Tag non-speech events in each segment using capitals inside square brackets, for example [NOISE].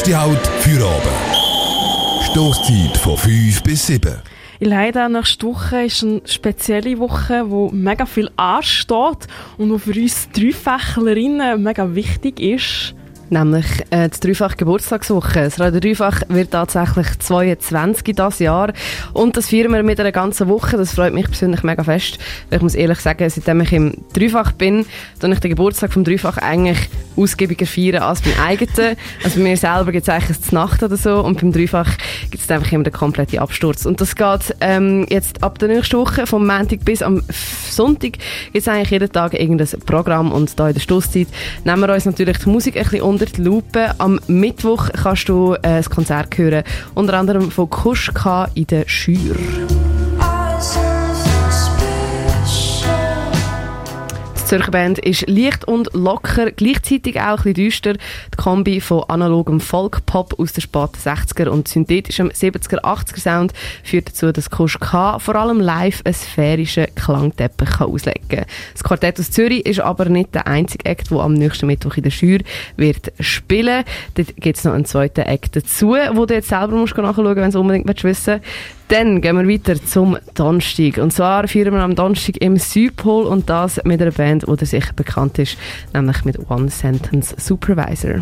Erste Halt für oben. Stoßzeit von 5 bis 7. Leider nächste Woche ist eine spezielle Woche, wo mega viel ansteht und wo für uns Dreifächlerinnen mega wichtig ist. Nämlich äh, die dreifach Geburtstagswoche. Das Radio Dreifach wird tatsächlich 22 das Jahr. Und das feiern wir mit einer ganzen Woche. Das freut mich persönlich mega fest. Ich muss ehrlich sagen, seitdem ich im Dreifach bin, dann ich den Geburtstag vom Dreifach eigentlich ausgiebiger feiern als beim eigenen. [LAUGHS] Also bei mir selber gibt es eigentlich eine Nacht oder so und beim Dreifach gibt es einfach immer den kompletten Absturz. Und das geht ähm, jetzt ab der nächsten Woche, vom Montag bis am Sonntag, gibt es eigentlich jeden Tag irgendein Programm und da in der Stoßzeit nehmen wir uns natürlich die Musik ein bisschen unter die Lupe. Am Mittwoch kannst du äh, das Konzert hören, unter anderem von Kuschka in der Schür. Zürcher Band ist leicht und locker, gleichzeitig auch ein düster. Die Kombi von analogem Folk-Pop aus den späten 60er und synthetischem 70er, 80er Sound führt dazu, dass Kusch K vor allem live einen sphärischen Klangteppich auslegen kann. Das Quartett aus Zürich ist aber nicht der einzige Act, der am nächsten Mittwoch in der Schür wird spielen. Dort gibt es noch einen zweiten Act dazu, wo du jetzt selber musst nachschauen musst, wenn du unbedingt wissen willst. Dann gehen wir weiter zum Donnerstag. Und zwar feiern wir am Donnerstag im Südpol und das mit einer Band, die sicher bekannt ist, nämlich mit One Sentence Supervisor.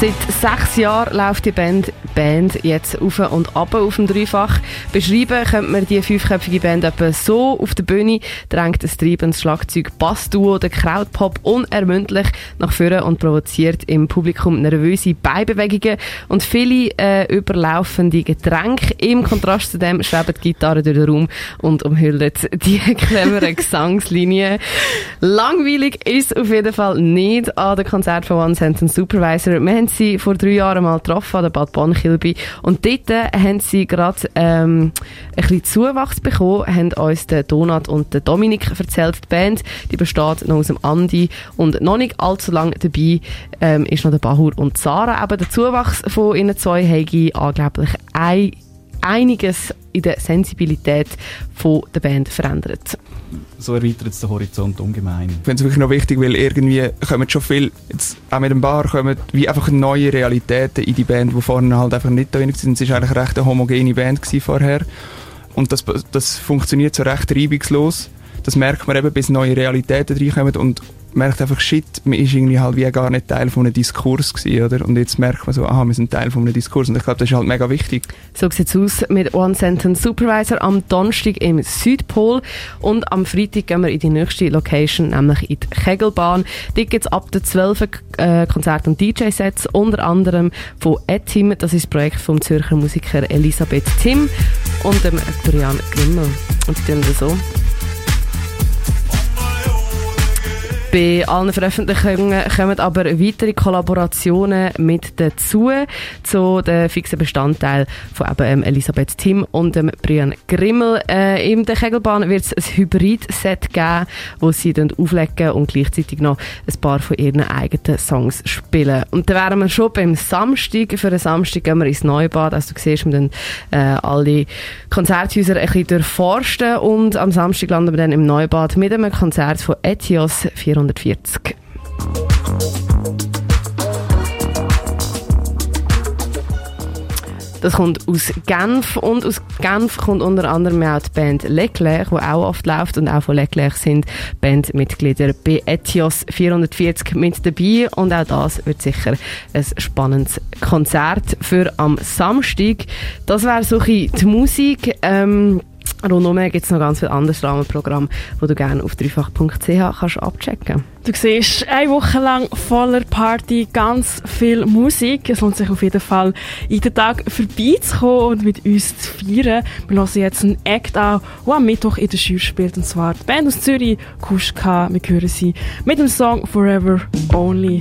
Seit sechs Jahren läuft die Band, Band jetzt auf und ab auf dem Dreifach. Beschreiben könnte man die fünfköpfige Band etwa so. Auf der Bühne drängt ein treibendes Schlagzeug Bassduo, der Krautpop unermüdlich nach vorne und provoziert im Publikum nervöse Beibewegungen und viele äh, überlaufende Getränke. Im Kontrast zu dem schweben die Gitarre durch den Raum und umhüllen die [LAUGHS] cleveren Gesangslinien. Langweilig ist auf jeden Fall nicht an dem Konzert von One Sentence Supervisor. Wir haben sie vor drei Jahren mal getroffen an der Bad Bonn-Kilby und dort haben sie gerade ähm, ein bisschen Zuwachs bekommen, haben uns der Donat und der Dominik erzählt. Die Band, die besteht noch aus dem Andi und noch nicht allzu lange dabei ähm, ist noch der Bahur und Sarah. Eben der Zuwachs von ihnen zwei habe angeblich ein einiges in der Sensibilität von der Band verändert. So erweitert es den Horizont ungemein. Ich finde es wirklich noch wichtig, weil irgendwie kommen schon viel, jetzt auch mit dem Bar, kommen wie einfach neue Realitäten in die Band, die vorne halt einfach nicht da sind. Es war eigentlich recht eine homogene Band vorher. Und das, das funktioniert so recht reibungslos. Das merkt man eben, bis neue Realitäten reinkommen und merkt einfach, shit, man ist irgendwie halt wie gar nicht Teil von einem Diskurs gewesen, oder? Und jetzt merkt man so, aha, wir sind Teil von einem Diskurs. Und ich glaube, das ist halt mega wichtig. So sieht es aus mit One Sentence Supervisor am Donnerstag im Südpol. Und am Freitag gehen wir in die nächste Location, nämlich in die Kegelbahn. Dort gibt es ab der 12 äh, Konzert- und DJ-Sets, unter anderem von Etim, das ist das Projekt vom Zürcher Musiker Elisabeth Tim und dem Florian Grimmel. Und die tun das so. Bei allen Veröffentlichungen kommen aber weitere Kollaborationen mit dazu, zu den fixen Bestandteil von eben ähm, Elisabeth Tim und dem Brian Grimmel. Äh, in der Kegelbahn wird es ein Hybrid-Set geben, wo sie dann auflegen und gleichzeitig noch ein paar von ihren eigenen Songs spielen. Und dann wären wir schon beim Samstag. Für den Samstag gehen wir ins Neubad. Also du siehst, wir dann äh, alle Konzerthäuser ein bisschen durchforsten und am Samstag landen wir dann im Neubad mit einem Konzert von Etios 4 440. Das kommt aus Genf und aus Genf kommt unter anderem auch die Band Leclerc, die auch oft läuft und auch von Leclerc sind Bandmitglieder bei Etios 440 mit dabei und auch das wird sicher ein spannendes Konzert für am Samstag. Das wäre so die Musik. Ähm, Rundum gibt es noch ganz viele andere Rahmenprogramme, die du gerne auf dreifach.ch kannst abchecken Du siehst, eine Woche lang voller Party, ganz viel Musik. Es lohnt sich auf jeden Fall, jeden Tag vorbeizukommen und mit uns zu feiern. Wir hören jetzt einen Act an, der am Mittwoch in der Schür spielt, und zwar die Band aus Zürich, Kuschka. Wir hören sie mit dem Song Forever Only.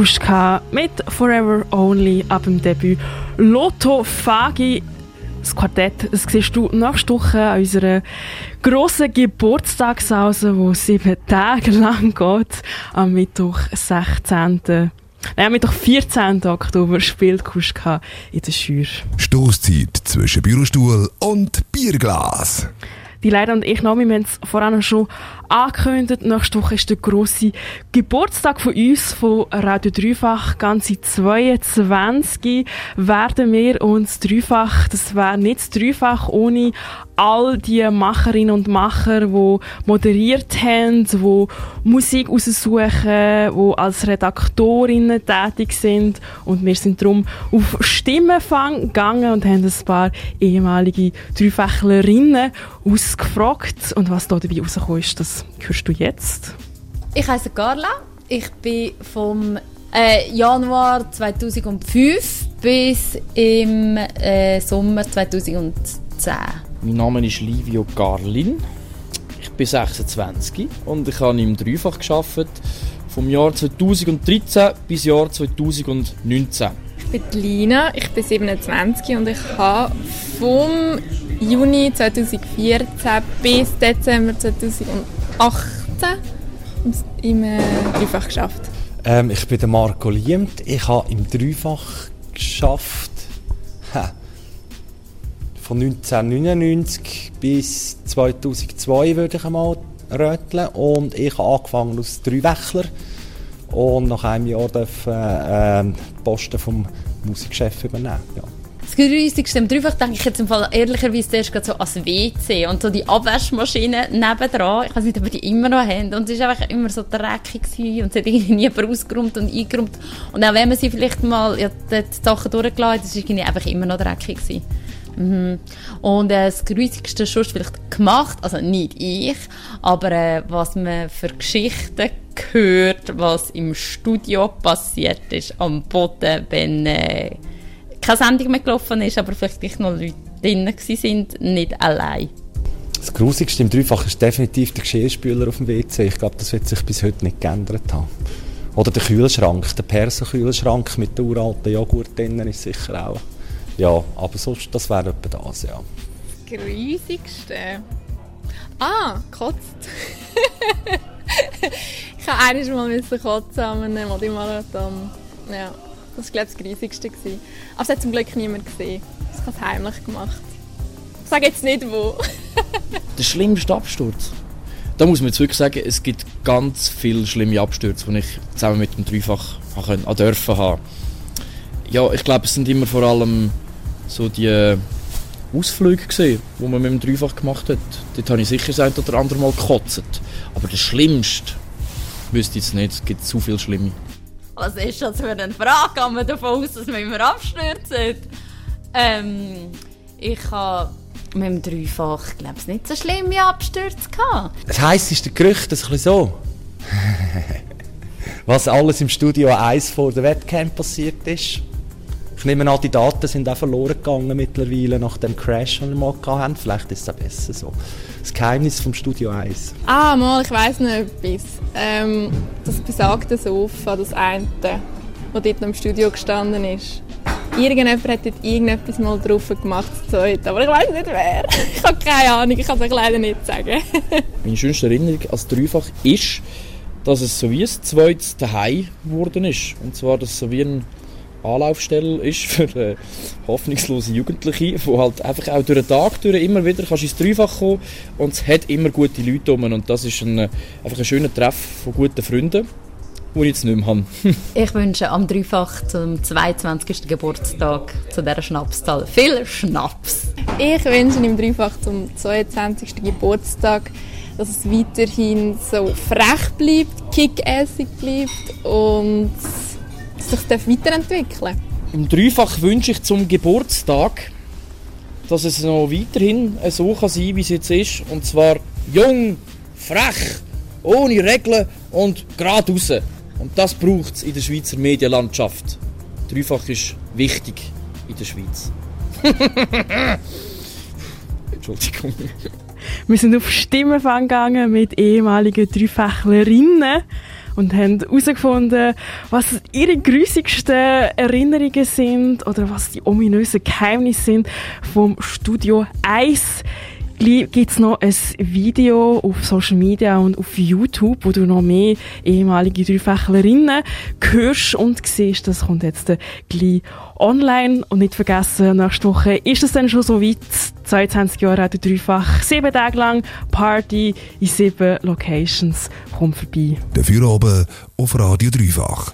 Kuschka mit Forever Only ab dem Debüt. Lotto Fagi, das Quartett, das siehst du nächste Woche an unserer grossen Geburtstagshause, wo sieben Tage [LAUGHS] lang geht, am Mittwoch, 16. Naja, mit doch 14. Oktober spielt Kuschka in der Schür. Stoßzeit zwischen Bürostuhl und Bierglas. Die Leiter und ich, Naomi, wir haben es vorhin schon angekündigt. Nächste Woche ist der grosse Geburtstag von uns, von Radio Dreifach. Ganze 22 werden wir uns Dreifach, das wäre nicht Dreifach ohne all die Macherinnen und Macher, die moderiert haben, die Musik raussuchen, die als Redaktorinnen tätig sind. Und wir sind darum auf Stimmenfang gegangen und haben ein paar ehemalige Dreifachlerinnen ausgefragt. Und was da dabei rausgekommen ist, das hörst du jetzt. Ich heiße Carla. Ich bin vom äh, Januar 2005 bis im äh, Sommer 2010. Mein Name ist Livio Garlin. Ich bin 26 und ich habe im Dreifach geschafft vom Jahr 2013 bis Jahr 2019. Ich bin Lina, ich bin 27 und ich habe vom Juni 2014 bis Dezember 2018 im äh, Dreifach geschafft. Ähm, ich bin der Marco Liemt. Ich habe im Dreifach geschafft. Ha. Von 1999 bis 2002 würde ich einmal röteln. Und ich habe angefangen als Dreiwächler. Und nach einem Jahr durfte äh, den Posten vom Musikchef übernehmen. Ja. Das Grusigste im Dreifach denke ich jetzt im Fall ehrlicherweise zuerst so als WC und so die Abwaschmaschine nebendran. Ich weiß nicht, ob wir die immer noch haben. Und es war einfach immer so dreckig gewesen und es hat irgendwie niemand ausgeräumt und eingeräumt. Und auch wenn man sie vielleicht mal ja, die Sachen durchgelassen hat, es war irgendwie einfach immer noch dreckig gewesen. Mhm. Und äh, das Grusigste schon vielleicht gemacht, also nicht ich, aber äh, was man für Geschichten gehört, was im Studio passiert ist, am Boden, wenn äh, keine Sendung mehr gelaufen ist, aber vielleicht nicht noch Leute drin sind, nicht allein. Das Grusigste im Dreifach ist definitiv der Geschirrspüler auf dem WC. Ich glaube, das wird sich bis heute nicht geändert haben. Oder der Kühlschrank, der Persenkühlschrank mit der uralten Joghurt drin ist sicher auch. Ja, aber sonst, das wäre etwa das, ja. Das Grusigste? Ah, gekotzt. [LAUGHS] ich habe eines Mal müssen kotzen an einem Modimarathon. Ja, das war, glaube ich, das Grusigste. Gewesen. Aber es hat zum Glück niemand gesehen. Ich habe es heimlich gemacht. Ich sage jetzt nicht, wo. [LAUGHS] Der schlimmste Absturz? Da muss man jetzt wirklich sagen, es gibt ganz viele schlimme Abstürze, die ich zusammen mit dem Dreifach können, dürfen haben. Ja, ich glaube, es sind immer vor allem so die Ausflüge gesehen, die man mit dem Dreifach gemacht hat. Dort habe ich sicher das ein oder andere Mal gekotzt. Aber das Schlimmste wüsste ich jetzt nicht. Es gibt zu viel Schlimme. Was ist das für eine Frage? Gehen wir davon aus, dass wir immer abstürzen? Ähm, ich habe mit dem Dreifach, glaube ich, nicht so schlimme Abstürze gehabt. Das heisst, ist der Gerücht das ein bisschen so? [LAUGHS] Was alles im Studio 1 vor der Webcam passiert ist. Ich nehme an, die Daten sind auch verloren gegangen mittlerweile nach dem Crash, den wir mal hatten. Vielleicht ist es auch besser so. Das Geheimnis vom Studio 1. Ah, mal, ich weiss noch etwas. Ähm, das besagte Sofa, das eine, das dort im Studio gestanden ist. Irgendjemand hat dort irgendetwas mal drauf gemacht, das zweite. Aber ich weiß nicht wer. [LAUGHS] Ich habe keine Ahnung, ich kann es euch leider nicht sagen. [LAUGHS] Meine schönste Erinnerung als Dreifach ist, dass es so wie ein zweites Daheim geworden ist. Und zwar, dass es so wie ein Anlaufstelle ist für äh, hoffnungslose Jugendliche, die halt einfach auch durch den Tag durch immer wieder kannst ins Dreifach kommen und es hat immer gute Leute um und das ist ein, äh, einfach ein schöner Treff von guten Freunden, den ich jetzt nicht mehr habe. [LAUGHS] ich wünsche am Dreifach zum 22. Geburtstag zu dieser Schnapszahl viel Schnaps. Ich wünsche ihm Dreifach zum 22. Geburtstag, dass es weiterhin so frech bleibt, kickassig bleibt und sich weiterentwickeln Im Dreifach wünsche ich zum Geburtstag, dass es noch weiterhin so kann sein wie es jetzt ist. Und zwar jung, frech, ohne Regeln und geradeaus. Und das braucht es in der Schweizer Medienlandschaft. Dreifach ist wichtig in der Schweiz. [LAUGHS] Entschuldigung. Wir sind auf Stimmenfang gegangen mit ehemaligen Dreifachlerinnen und haben herausgefunden, was ihre grusigsten Erinnerungen sind oder was die ominösen Geheimnisse sind vom Studio 1. Gleich gibt es noch ein Video auf Social Media und auf YouTube, wo du noch mehr ehemalige Dreifächlerinnen hörst und siehst. Das kommt jetzt gleich online. Und nicht vergessen, nächste Woche ist es dann schon so weit. 22 Jahre hat Dreifach. Sieben Tage lang Party in sieben Locations. Komm vorbei. Dafür oben auf Radio Dreifach.